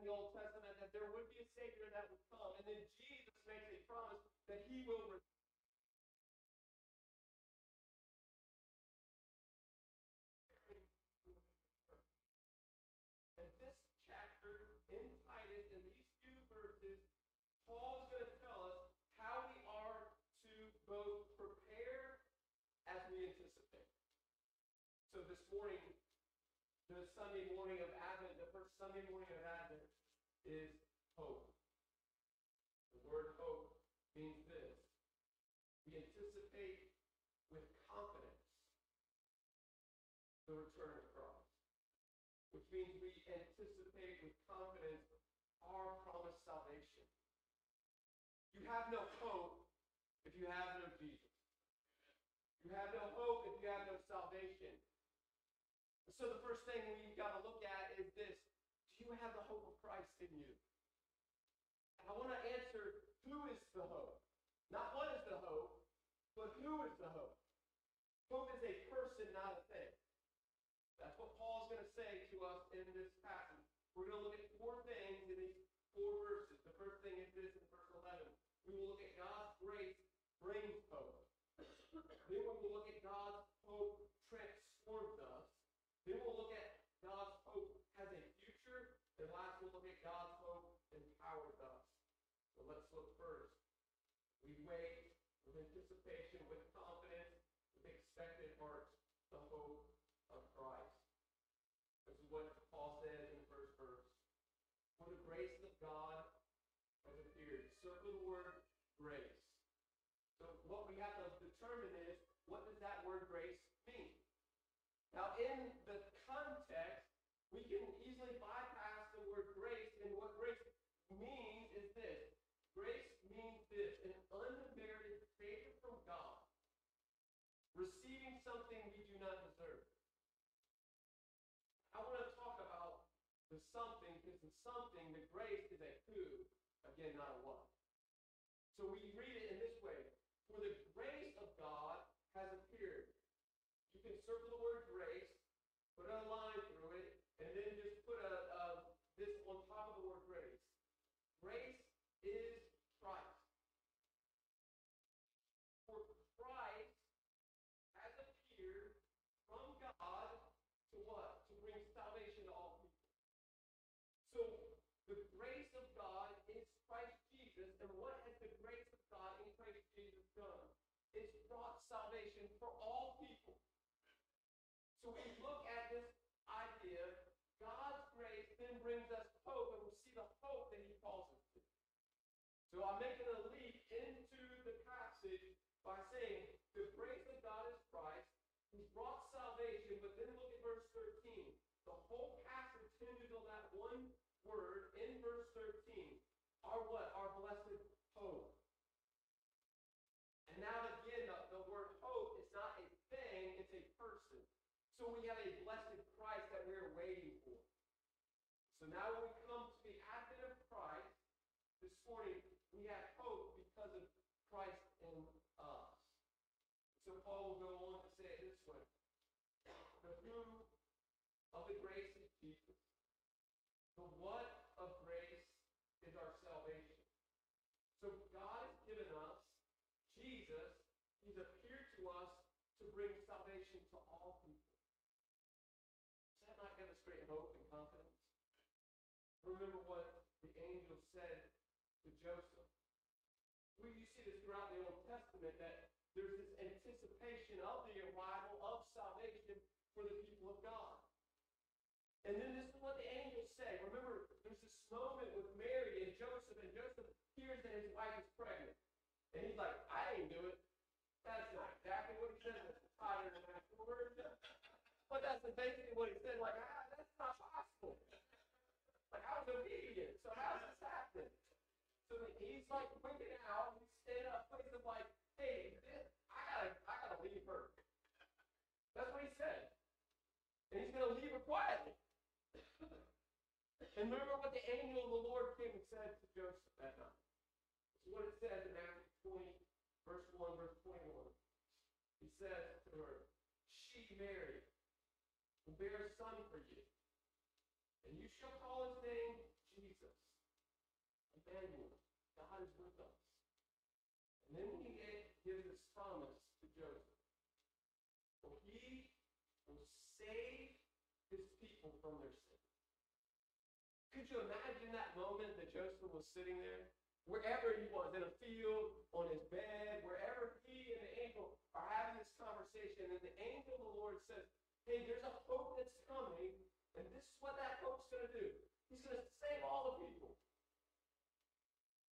the Old Testament that there would be a Savior that would come. And then Jesus makes a promise that he will return. And this chapter in Titus, in these few verses, Paul is going to tell us how we are to both prepare as we anticipate. So this morning, the Sunday morning of Advent, the first Sunday morning of Advent is hope. The word hope means this. We anticipate with confidence the return of Christ, which means we anticipate with confidence our promised salvation. You have no hope if you have no Jesus. You have no hope if you have no salvation. So the first thing we got to look at is this. Do you have the in you? I want to answer who is the hope? Not what is the hope, but who is the hope? Hope is a person, not a thing. That's what Paul's going to say to us in this passage. We're going to look at four things in these four verses. The first thing is this in verse 11. We will look at God's grace brings hope. then we will look at God's hope transforms us. Then we'll look at God's hope has a future. And last, we'll look at God's hope empowers us. So let's look first. We wait with anticipation, with confidence, with expected hearts, the hope of Christ. This is what Paul says in the first verse. For the grace of God has appeared. Circle the word grace. So what we have to determine is what does that word grace mean? Now, in the context, we can easily bypass the word grace, and what grace means is this. Grace means this an unmerited favor from God, receiving something we do not deserve. I want to talk about something, because the something, the grace is a who, again, not a what. So we read it in this way For the grace of God has appeared. You can circle the word grace, put a line through it, and then just put a, a this on top of the word grace. Grace is Christ. For Christ has appeared from God to what? To bring salvation to all people. So the grace of God is Christ Jesus, and what has the grace of God in Christ Jesus done? It's brought salvation for all people. So we look at this idea, God's grace then brings us hope, and we see the hope that He calls us to. So I'm making a leap into the passage by saying the grace of God is Christ. He's brought salvation, but then look at verse 13. The whole passage hinges on that one word in verse 13. Our what? Our blessed hope. And now again, the, the word hope is not a thing, it's a person. So we have a blessed Christ that we're waiting for. So now when we come to the advent of Christ, this morning, we have hope because of Christ in us. So Paul will go on to say it this way. The who of the grace of Jesus. The what of grace is our salvation. So God has given us Jesus. He's appeared to us to bring salvation to all people. Does that not demonstrate hope and confidence? Remember what the angel said to Joseph. Well, you see this throughout the Old Testament that there's this anticipation of the arrival of salvation for the people of God. And then this is what the angels say. Remember, there's this moment with Mary and Joseph, and Joseph hears that his wife is pregnant. And he's like, I didn't do it. That's not exactly what he said. But that's basically what he said. Like, ah, that's not possible. Like, I was obedient. So how does this happen? So he's like wigging out. He's standing up, place of like, hey, this, I gotta, I gotta leave her. That's what he said. And he's gonna leave her quietly. and remember what the angel of the Lord came and said to Joseph that night. This is what it says in Matthew 20, verse 1, verse 21. He says to her, She, Mary, will bear a son for you, and you shall call his name Jesus. Emmanuel, God is with us. And then he gives this promise to Joseph. For he will save his people from their sin. Could you imagine that moment that Joseph was sitting there? Wherever he was, in a field, on his bed, wherever he and the angel are having this conversation, and the angel of the Lord says, Hey, there's a hope that's coming, and this is what that hope's going to do. He's going to save all the people.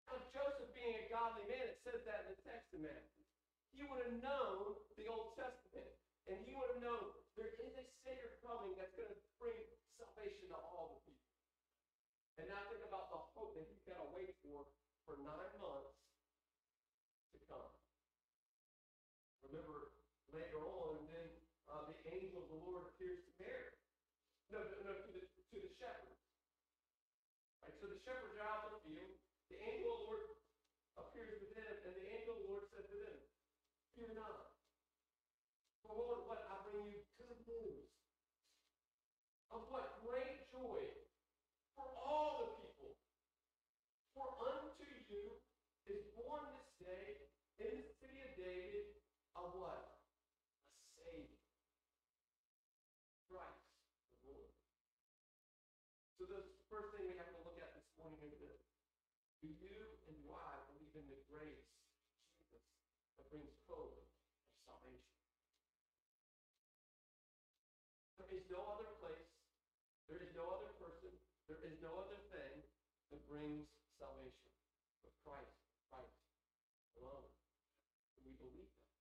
Now, Joseph being a godly man, it says that in the text in Matthew. He would have known the Old Testament, and he would have known there is a Savior coming that's going to bring salvation to all. And now think about the hope that he's got to wait for for nine months to come. Remember, later on, then uh, the angel of the Lord appears to Mary. No, no, no, to the, to the shepherds. Right, so the shepherds are out in the field. The angel of the Lord appears to them, and the angel of the Lord says to them, Fear not. For Lord, what I bring you good news. Of what great joy for all the people. For unto you is born this day in the city of David a what? A Savior. Christ, the Lord. So the first thing we have to look at this morning is this. Do you and do I believe in the grace of Jesus that brings hope of salvation? There is no other place, there is no other person, there is no other thing salvation but Christ, Christ alone. And we believe that.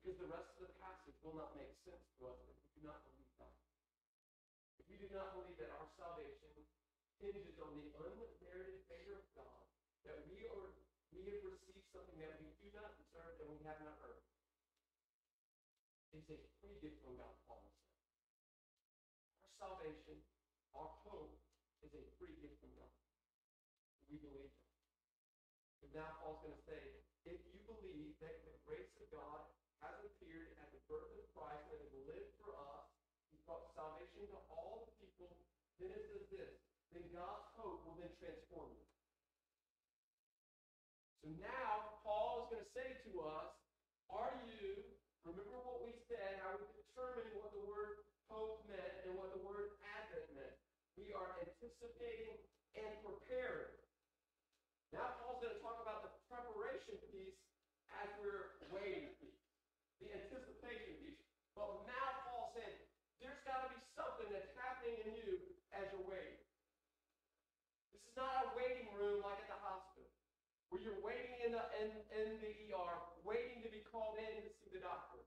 Because the rest of the passage will not make sense to us if we do not believe that. If we do not believe that our salvation hinges on the unmerited favor of God, that we are we have received something that we do not deserve and we have not earned. It's a free gift from God, Paul said. Our salvation, our hope, is a free gift from God. We believe that. And now Paul's going to say, if you believe that the grace of God has appeared at the birth of Christ and has lived for us, he brought salvation to all the people, then it says this, then God's hope will then transform you. So now Paul is going to say to us, are you, remember what we said, how we determined what the word hope meant and what the word advent meant. We are anticipating and preparing. Now Paul's going to talk about the preparation piece as we're waiting piece, the anticipation piece. But now Paul said, there's got to be something that's happening in you as you're waiting. This is not a waiting room like at the hospital, where you're waiting in the in, in the ER, waiting to be called in to see the doctor.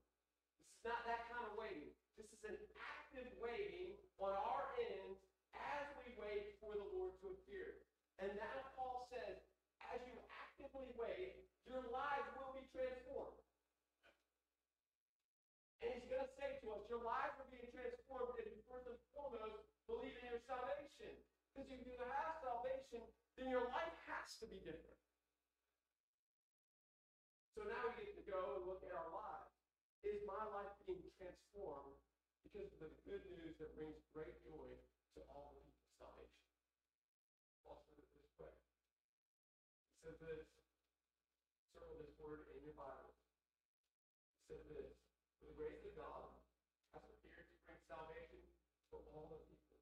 Is not that kind of waiting. This is an active waiting on our end as we wait for the Lord to appear. And now Paul says, as you actively wait, your lives will be transformed. And he's going to say to us, your lives are being transformed if you first and foremost believe in your salvation. Because if you have salvation, then your life has to be different. So now we get to go and look at our lives. Is my life being transformed because of the good news that brings great joy to all the people's salvation? Paul said it this way. He said this. Circle this word in your Bible. He said this. For the grace of God has appeared to bring salvation to all the people.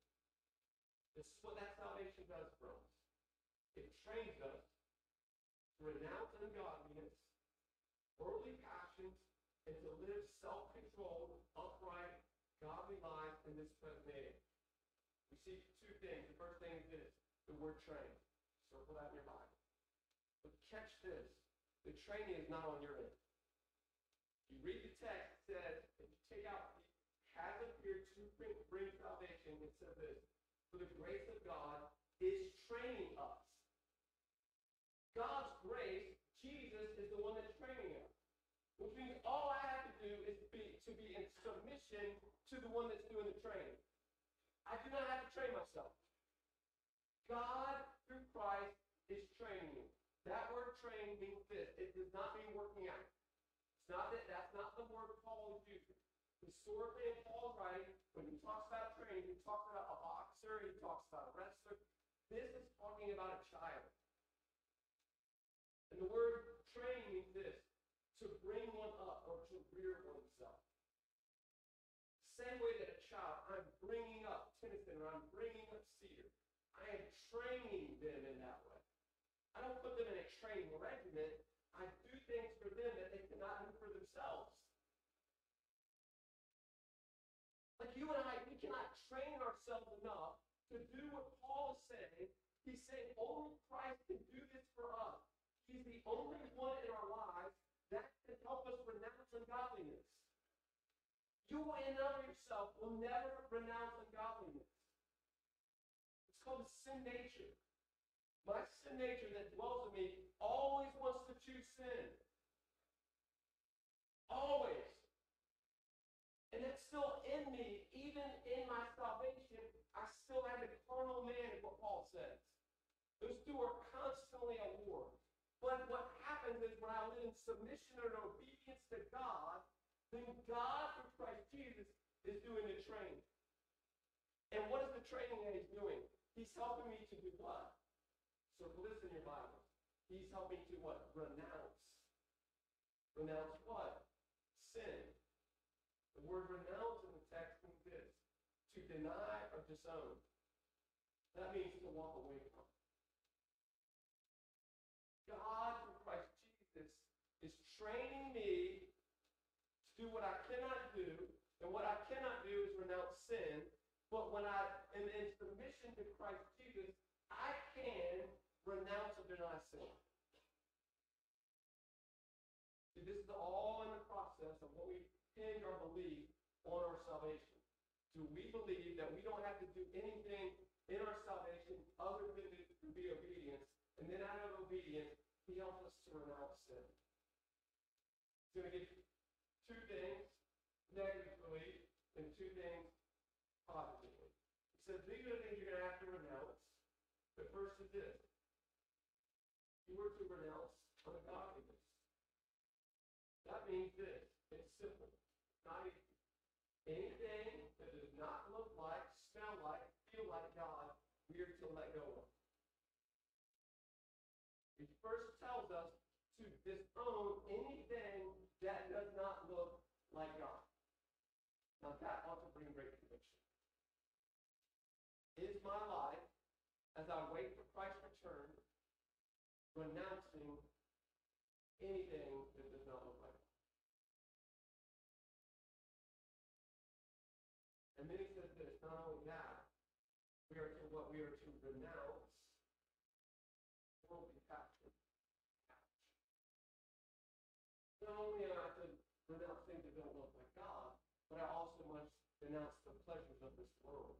This is what that salvation does for us. It trains us to renounce ungodliness, worldly passions, and to live self-controlled, upright, godly lives in this present age. We see two things. The first thing is this, the word train. Circle that in your Bible. But catch this. The training is not on your end. You read the text, it says, if you take out has appeared to bring, bring salvation, it says this. For the grace of God is training us. God's grace, Jesus is the one that's training us. Which means all I have to do is be to be in submission to the one that's doing the training. I do not have to train myself. God, through Christ, is training you. That word train means this. It does not mean working out. It's not that that's not the word Paul is. Historically in Paul's writing, when he talks about training, he talks about a boxer, he talks about a wrestler. This is talking about a child. And the word train means this to bring one up or to rear oneself. Same way that a child, I'm bringing up Tennyson or I'm bringing up Cedar. I am training them in that way. I don't put them in a training regiment. I do things for them that they cannot do for themselves. Like you and I, we cannot train enough to do what Paul is saying. He's saying only Christ can do this for us. He's the only one in our lives that can help us renounce ungodliness. You and of yourself will never renounce ungodliness. It's called sin nature. My sin nature that dwells in me always wants to choose sin. Always. And that's still in me, even in my salvation, I still have the carnal man, is what Paul says. Those two are constantly at war. But what happens is when I live in submission and obedience to God, then God, through Christ Jesus, is doing the training. And what is the training that he's doing? He's helping me to do what? So listen in your Bible. He's helping to what? Renounce. Renounce what? Sin. The word renounce in the text means this. To deny or disown. That means to walk away from. God, through Christ Jesus, is training me to do what I cannot do. And what I cannot do is renounce sin. But when I am in submission to Christ Jesus, I can renounce or deny sin. See, this is all in the process of what we hinge our belief on our salvation. Do we believe that we don't have to do anything in our salvation other than to, be obedience? And then out of obedience, he helps us to renounce sin. He's going to give two things negatively and two things positively. He says, these are the things you're going to have to renounce. The first is this. You were to renounce ungodliness. That means this. It's simple. Not easy. Anything that does not look like, smell like, feel like God, we are to let go of. He first tells us to disown anything that does not look like God. Now that ought to bring great conviction. Is my life, as I wait for Christ's return, renouncing anything that does not look like God? And then he says this, not only that, we are to what we are to renounce worldly passion. Not only am I to renounce things that don't look like God, but I also must renounce the pleasures of this world.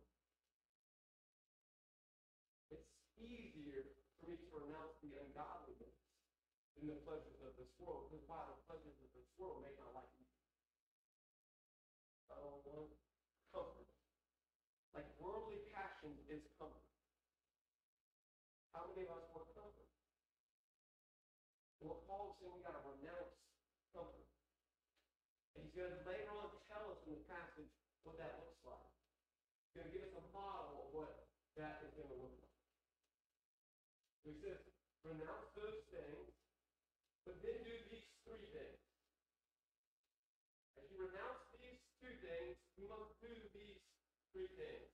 It's easier for me to renounce the ungodliness than the pleasures of this world, because why the pleasures of this world make my life easy. I don't want comfort. Like worldly passion is comfort. How many of us want comfort? And what Paul is saying, we got to renounce comfort. And he's to later on tell us in the passage what that looks like. He's going to give us a model of what that is going to look like. So he says, renounce those things, but then do these three things. As you renounce these two things, you must do these three things.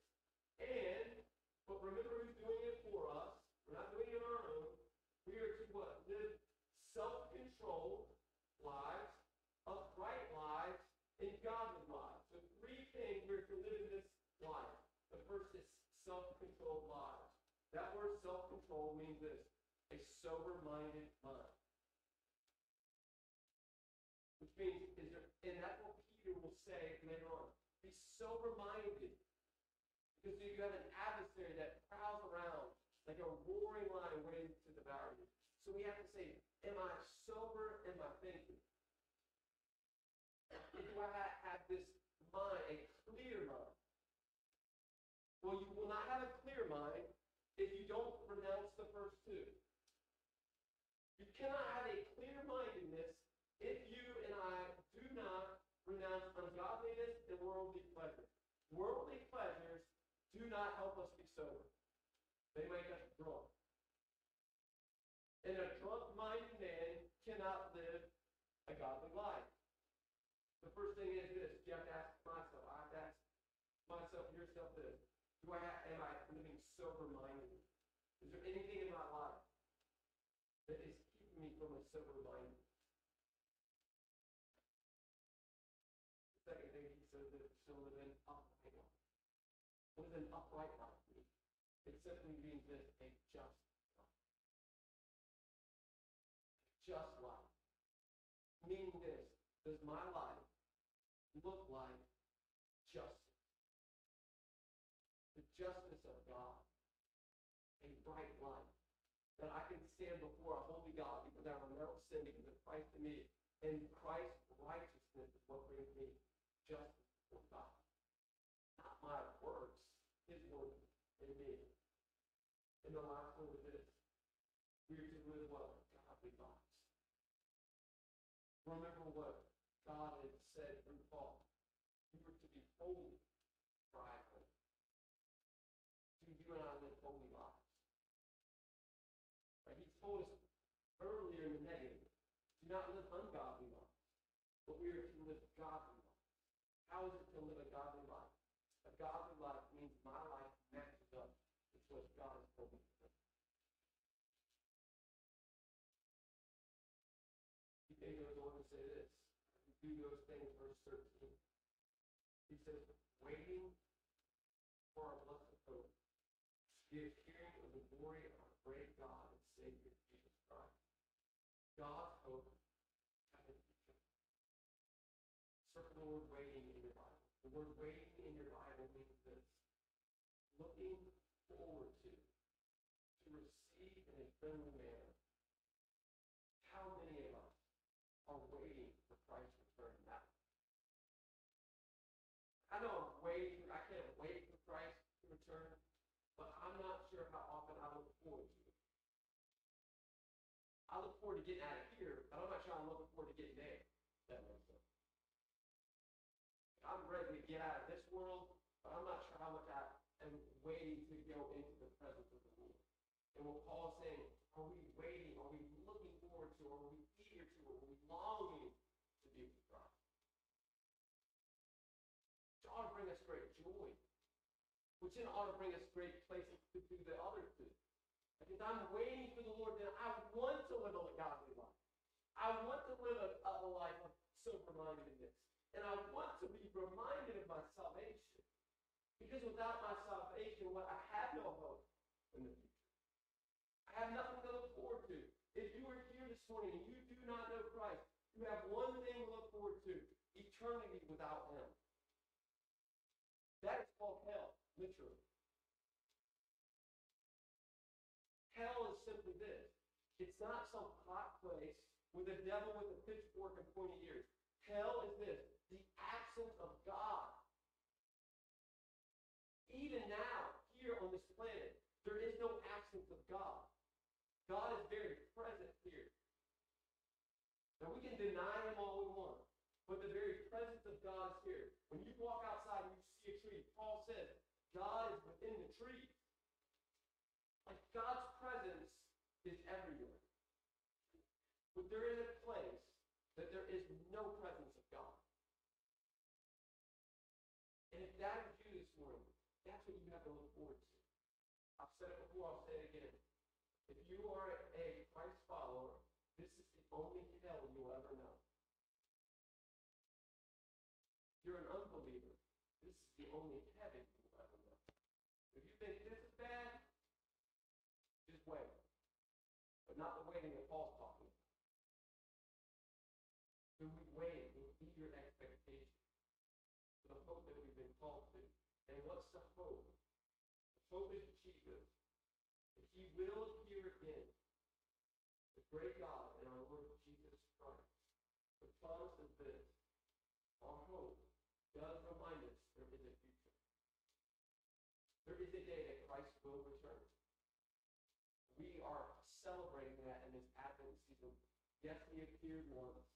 And, but remember who's doing it for us. We're not doing it on our own. We are to what? Live self-controlled lives, upright lives, and godly lives. So three things we're to live in this life. The first is self-controlled lives. That word self-control means this, a sober-minded mind. Which means, is there, and that's what Peter will say later on. Be sober-minded. Because you have an adversary that prowls around like a roaring lion waiting to devour you. So we have to say, am I sober in my thinking? Do I have this mind, a clear mind? Well, you will not have a clear mind if you don't renounce the first two. You cannot have a clear mindedness if you and I do not renounce ungodliness and worldly pleasures. Worldly pleasures do not help us be sober. They make us drunk. And a drunk-minded man Do I have, am I living sober-minded? Is there anything in my life that is keeping me sober mind? The second thing he says that to live an upright life. What an upright life mean? It simply means this, a just life. Just life. Meaning this, does my life look like justice? The justice of God. A bright light That I can stand before a holy God because I have no sin because of Christ in me. And Christ's righteousness is what brings me justice before God. Not my works, his work in me. And the last one is this. We are to live what? Godly lives. Remember what God had said through Paul. You were to be holy, for I am holy. Do you and I live holy lives? Right? He told us earlier in the negative, do not live ungodly lives, but we are to live godly lives. How is it to live a godly life? A godly life means my life matches up with what God has told me to do. He then goes on to say this. Do those things, verse 13. He says, waiting for our blessed hope, the appearing of the glory of our great God and Savior Jesus Christ. God's hope has a future. Circle the word waiting in your Bible. The word waiting in your Bible means this. Looking forward to, to receive in a friendly manner. How many of us are waiting for Christ's return now? I know I'm waiting, I can't wait for Christ to return, but I'm not sure how often I look forward to it. I look forward to getting out of here, but I'm not sure I'm looking forward to getting there. That makes sense. I'm ready to get out of this world, but I'm not sure how much I am waiting to go into the presence of the Lord. And what Paul's saying, are we waiting? Are we looking forward to? Are we eager to? Are we longing to be with God? Which ought to bring us great joy. Which then ought to bring us great places to do the other two. Because I'm waiting for the Lord, then I want to live a godly life. I want to live a, a life of sober-mindedness. And I want to be reminded of my salvation. Because without my salvation, what I have no hope in the future. Have nothing to look forward to. If you are here this morning and you do not know Christ, you have one thing to look forward to eternity without Him. That is called hell, literally. Hell is simply this it's not some hot place with a devil with a pitchfork and pointy ears. Hell is this the absence of God. Even now, here on this planet, there is no absence of God. God is very present here. Now, we can deny him all we want, but the very presence of God is here. When you walk outside and you see a tree, Paul says, God is within the tree. Like God's presence is everywhere. But there is a place that there is no presence of God. And if that is you this morning, that's what you have to look forward to. I've said it before, I'll say it again. If you are a Christ follower, this is the only hell you'll ever know. You're an unbeliever, this is the only heaven you'll ever know. If you think this is bad, just wait. But not the waiting that Paul's talking about. So we wait with eager expectation for the hope that we've been called to. And what's the hope? The hope is Jesus. That he will appear again. The great God and our Lord Jesus Christ. The promise is this. Our hope does remind us there is a future. There is a day that Christ will return. We are celebrating that in this Yes, he appeared once.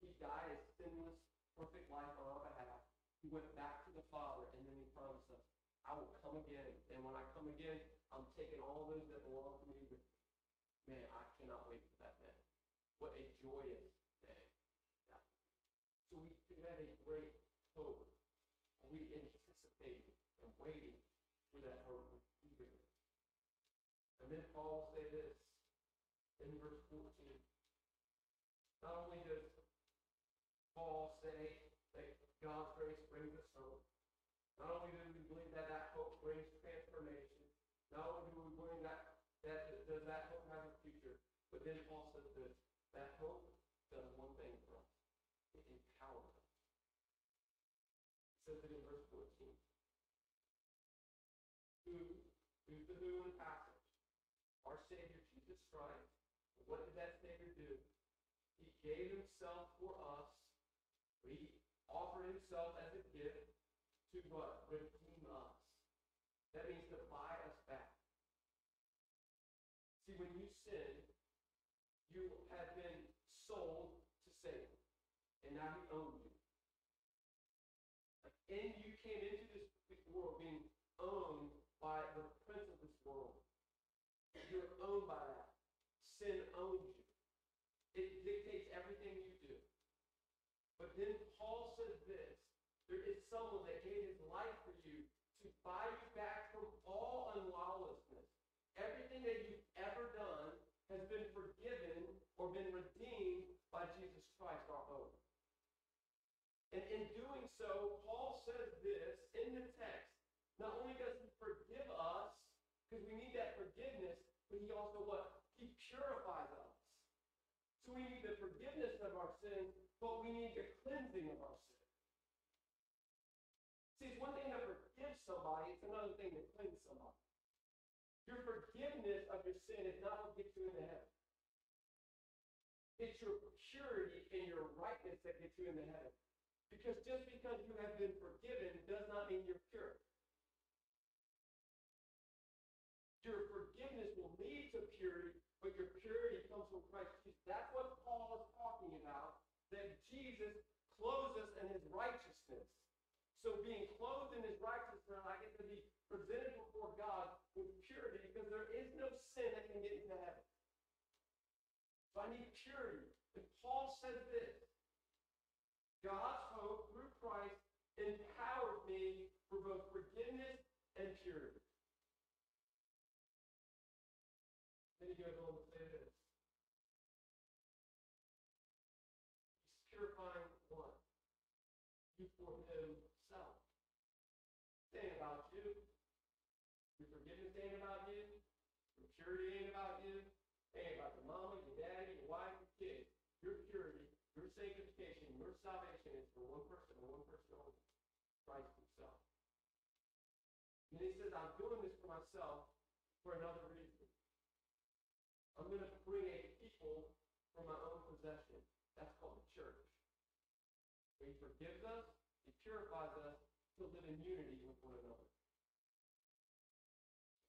He died a sinless, perfect life on our behalf. He went back to the Father, and then he promised us, I will come again. And when I come again, I'm taking all those that belong to me with me. Man, I cannot wait for that day. What a joyous day. be. So we have a great hope. And we anticipate and waiting for that hope. And then Paul will say this in verse 14. Not only does Paul say that God's grace brings us hope, not only do we believe that that hope brings transformation, not only do we believe that, that does that hope have a future, but then Paul says this, that hope does one thing for us. It empowers us. It says it in verse 14. Who, who's the who in passage? Our Savior Jesus Christ. What did that Savior do? He gave himself for us. He offered himself as a gift to what? Redeem us. That means to buy us back. See, when you sin, you have been sold to Satan, and now he owns you. And you came into this world being owned by the prince of this world. You're owned by that. Sin owns you. It dictates everything you do. But then Paul says this there is someone that gave his life for you to buy you back from all unlawlessness. Everything that you've ever done has been forgiven or been redeemed by Jesus Christ, our hope. And in doing so, Paul says this in the text. Not only does he forgive us, because we need that forgiveness, but he also what? He purifies us. So we need the forgiveness of our sins, but we need the cleansing of our sins. See, it's one thing somebody, it's another thing to cleanse somebody. Your forgiveness of your sin is not what gets you into heaven. It's your purity and your rightness that gets you into heaven. Because just because you have been forgiven does not mean you're pure. Your forgiveness will lead to purity, but your purity comes from Christ Jesus. That's what Paul is talking about, that Jesus clothes us in his righteousness. So being clothed in his righteousness, I get to be presented before God with purity because there is no sin that can get into heaven. So I need purity. And Paul says this God's hope through Christ empowered me for both forgiveness and purity. Then he goes on to say this. He's purifying what? You for himself. Saying about you. Your forgiveness ain't about you. Your purity ain't about you. Ain't about your mama, your daddy, your wife, your kids. Your purity, your sanctification, your salvation is for one person and one person only. Christ himself. And he says, I'm doing this for myself for another reason. I'm going to bring a people for my own possession. That's called the church. He forgives us, he purifies us to live in unity with one another.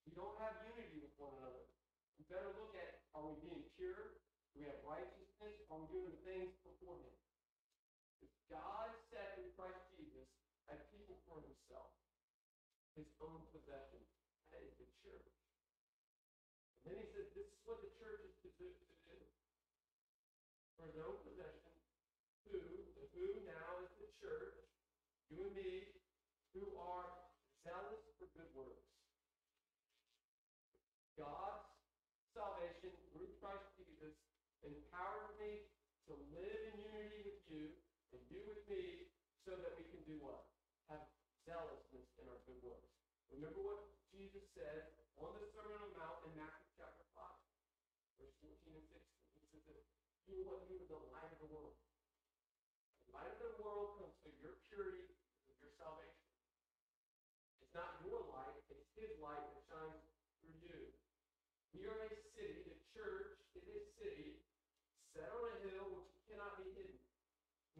If we don't have unity with one another, we better look at are we being pure? Do we have Are doing things before him? Because God set in Christ Jesus a people for himself, his own possession. That is the church. And then he says, this is what the church is. To do. For his own possession, who, the who now is the church, you and me, who are zealous for good works. God's salvation through Christ Empowers me to live in unity with you and you with me so that we can do what? Have zealousness in our good works. Remember what Jesus said on the Sermon on the Mount in Matthew chapter 5, verse 14 and 16. He says that you are you are the light of the world. The light of the world comes through your purity, through your salvation. It's not your light, it's his light that shines through you. We are a city, the church is a city set on a hill which cannot be hidden.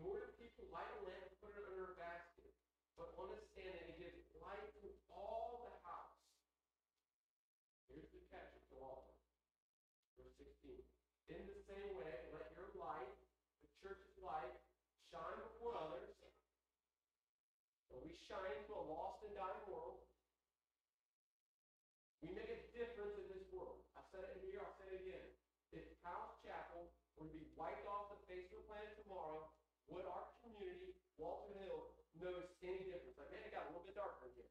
Nor do people light a lamp and put it under a basket, but on a stand and it gives light to all the house. Here's the catch of the law. Verse 16. In the same way, let your light, the church's light, shine before others. When we shine to a lost and dying world, we make a difference in this world. I said it here, I'll say it again. If House Chapel to be wiped off the face of the planet tomorrow, would our community, Walton Hill, notice any difference? Like, man, it got a little bit darker here.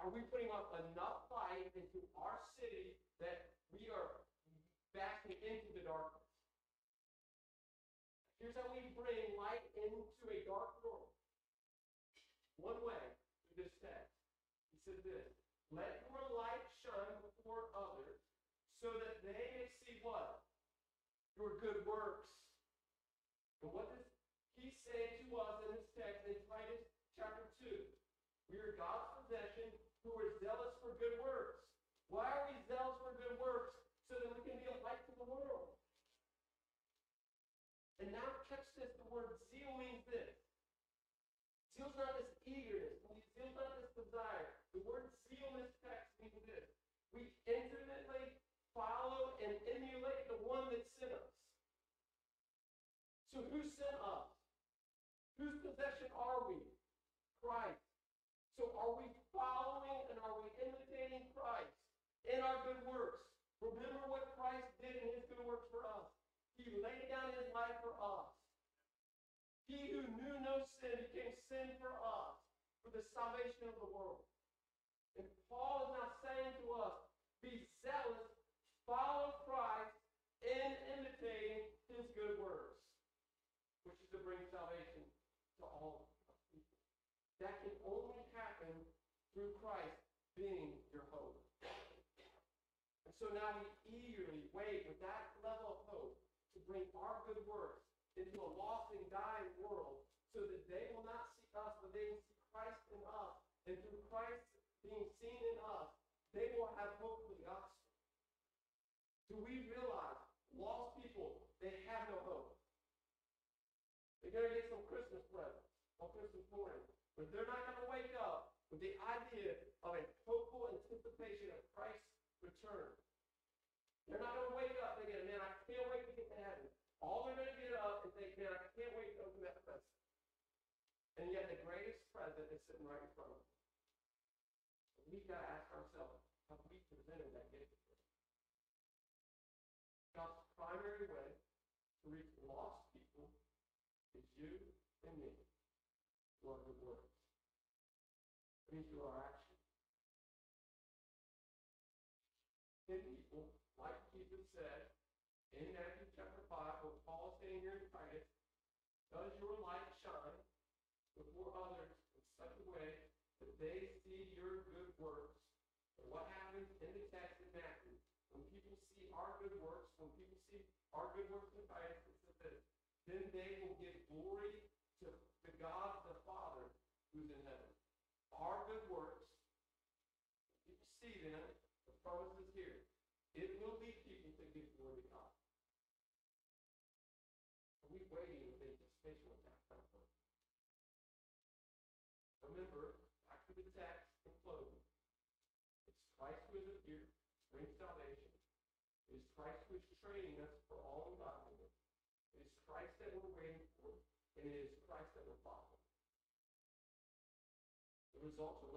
Are we putting up enough light into our city that we are backing into the darkness? Here's how we bring light into a dark world. One way, through this text. He said this, let your light shine before others so that they may see what? Your good works. And what does he say to us in this text in Titus chapter 2? We are God's possession who are zealous for good works. Why are we zealous for good works? So that we can be a light to the world. And now catch this, the word zeal means this. Zeal's not this eagerness. Zeal's not this desire. The word zeal in this text means this. We intimately follow and emulate the one that sent us. So who sent us? Whose possession are we? Christ. So are we following and are we imitating Christ in our good works? Remember what Christ did in his good works for us. He laid down his life for us. He who knew no sin became sin for us, for the salvation of the world. And Paul is now saying to us, be zealous, follow Christ in imitating his good works, which is to bring salvation to all people. That can only happen through Christ being your hope. And so now we eagerly wait with that level of hope to bring our good works into a lost and dying world so that they will not see us, but they will see Christ in us. And through Christ being seen in us, they will have hope for the gospel. Do we realize lost people, they have no hope? They're going to get some Christmas presents on Christmas morning, but they're not going to wake up with the idea of a hopeful anticipation of Christ's return. They're not going to wake up thinking, man, I can't wait to get to heaven. All they're going to get up and think, man, I can't wait to open that present. And yet the greatest present is sitting right in front of us. We've got to ask ourselves, have we presented that gift to them? God's primary way to reach lost people is you and me through our good works. I mean, through our actions. Ten people, like Jesus said in Matthew chapter 5, what Paul is saying here in Titus, does your light shine before others in such a way that they see your good works. And what happens in the text in Matthew, when people see our good works, when people see our good works Titus, it says this, then they will give glory to the God the Father who's in heaven. Our good works, people see them, the promise is here. It will lead people to give glory to God. Are we waiting with anticipation with that kind of hope? Remember, back to the text in closing. It's Christ who is appeared to bring salvation. It is Christ who is training us for all godliness. It is Christ that we're waiting for, and it is Christ that we're following. The result are